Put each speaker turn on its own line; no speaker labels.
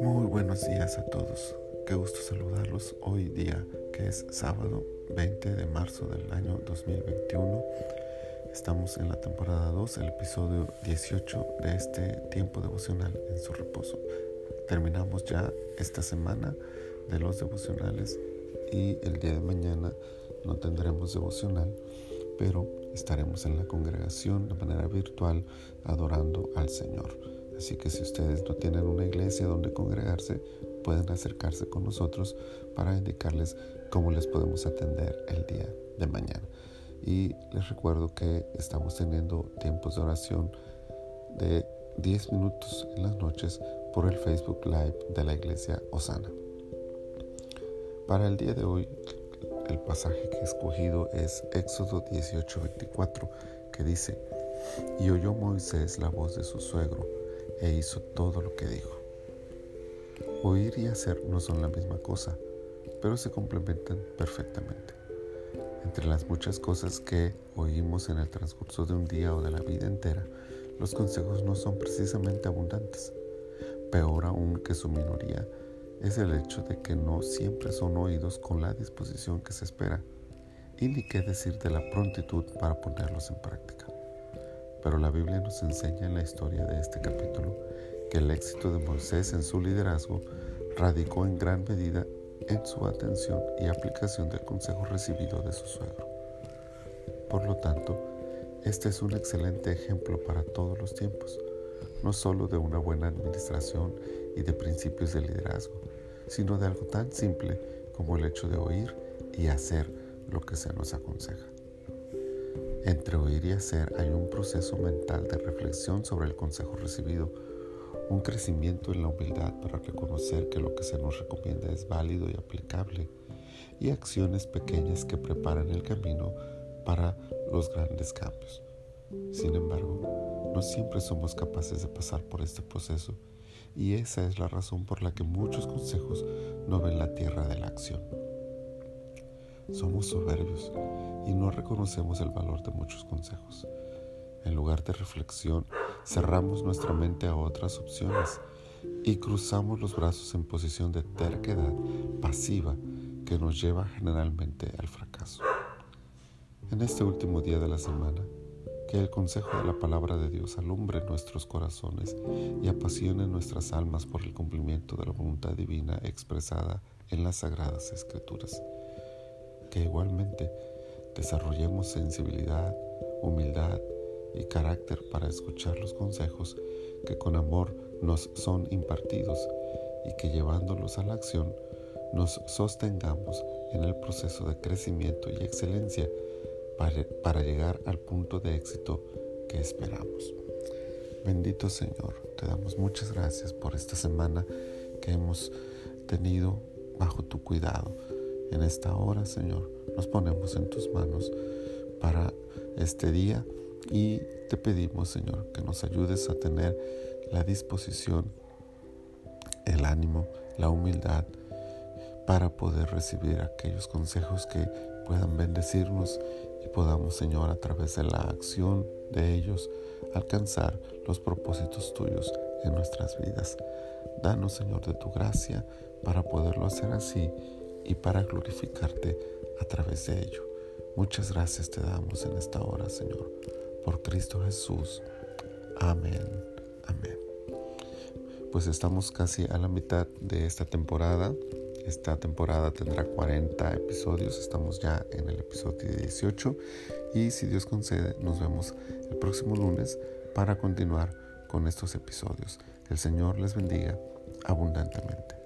Muy buenos días a todos. Qué gusto saludarlos hoy día que es sábado 20 de marzo del año 2021. Estamos en la temporada 2, el episodio 18 de este tiempo devocional en su reposo. Terminamos ya esta semana de los devocionales y el día de mañana no tendremos devocional, pero estaremos en la congregación de manera virtual adorando al Señor. Así que si ustedes no tienen una iglesia donde congregarse, pueden acercarse con nosotros para indicarles cómo les podemos atender el día de mañana. Y les recuerdo que estamos teniendo tiempos de oración de 10 minutos en las noches por el Facebook Live de la iglesia Osana. Para el día de hoy, el pasaje que he escogido es Éxodo 18:24, que dice, y oyó Moisés la voz de su suegro, e hizo todo lo que dijo. Oír y hacer no son la misma cosa, pero se complementan perfectamente. Entre las muchas cosas que oímos en el transcurso de un día o de la vida entera, los consejos no son precisamente abundantes. Peor aún que su minoría es el hecho de que no siempre son oídos con la disposición que se espera, y ni qué decir de la prontitud para ponerlos en práctica. Pero la Biblia nos enseña en la historia de este capítulo que el éxito de Moisés en su liderazgo radicó en gran medida en su atención y aplicación del consejo recibido de su suegro. Por lo tanto, este es un excelente ejemplo para todos los tiempos, no solo de una buena administración y de principios de liderazgo, sino de algo tan simple como el hecho de oír y hacer lo que se nos aconseja. Entre oír y hacer hay un proceso mental de reflexión sobre el consejo recibido, un crecimiento en la humildad para reconocer que lo que se nos recomienda es válido y aplicable, y acciones pequeñas que preparan el camino para los grandes cambios. Sin embargo, no siempre somos capaces de pasar por este proceso, y esa es la razón por la que muchos consejos no ven la tierra de la acción. Somos soberbios y no reconocemos el valor de muchos consejos. En lugar de reflexión, cerramos nuestra mente a otras opciones y cruzamos los brazos en posición de terquedad pasiva que nos lleva generalmente al fracaso. En este último día de la semana, que el consejo de la palabra de Dios alumbre nuestros corazones y apasione nuestras almas por el cumplimiento de la voluntad divina expresada en las sagradas escrituras. Que igualmente desarrollemos sensibilidad, humildad y carácter para escuchar los consejos que con amor nos son impartidos y que llevándolos a la acción nos sostengamos en el proceso de crecimiento y excelencia para, llegar al punto de éxito que esperamos. Bendito Señor, te damos muchas gracias por esta semana que hemos tenido bajo tu cuidado. En esta hora, Señor, nos ponemos en tus manos para este día y te pedimos, Señor, que nos ayudes a tener la disposición, el ánimo, la humildad para poder recibir aquellos consejos que puedan bendecirnos y podamos, Señor, a través de la acción de ellos, alcanzar los propósitos tuyos en nuestras vidas. Danos, Señor, de tu gracia para poderlo hacer así y para glorificarte a través de ello. Muchas gracias te damos en esta hora, Señor, por Cristo Jesús. Amén. Amén. Pues estamos casi a la mitad de esta temporada. Esta temporada tendrá 40 episodios. Estamos ya en el episodio 18. Y si Dios concede, nos vemos el próximo lunes para continuar con estos episodios. El Señor les bendiga abundantemente.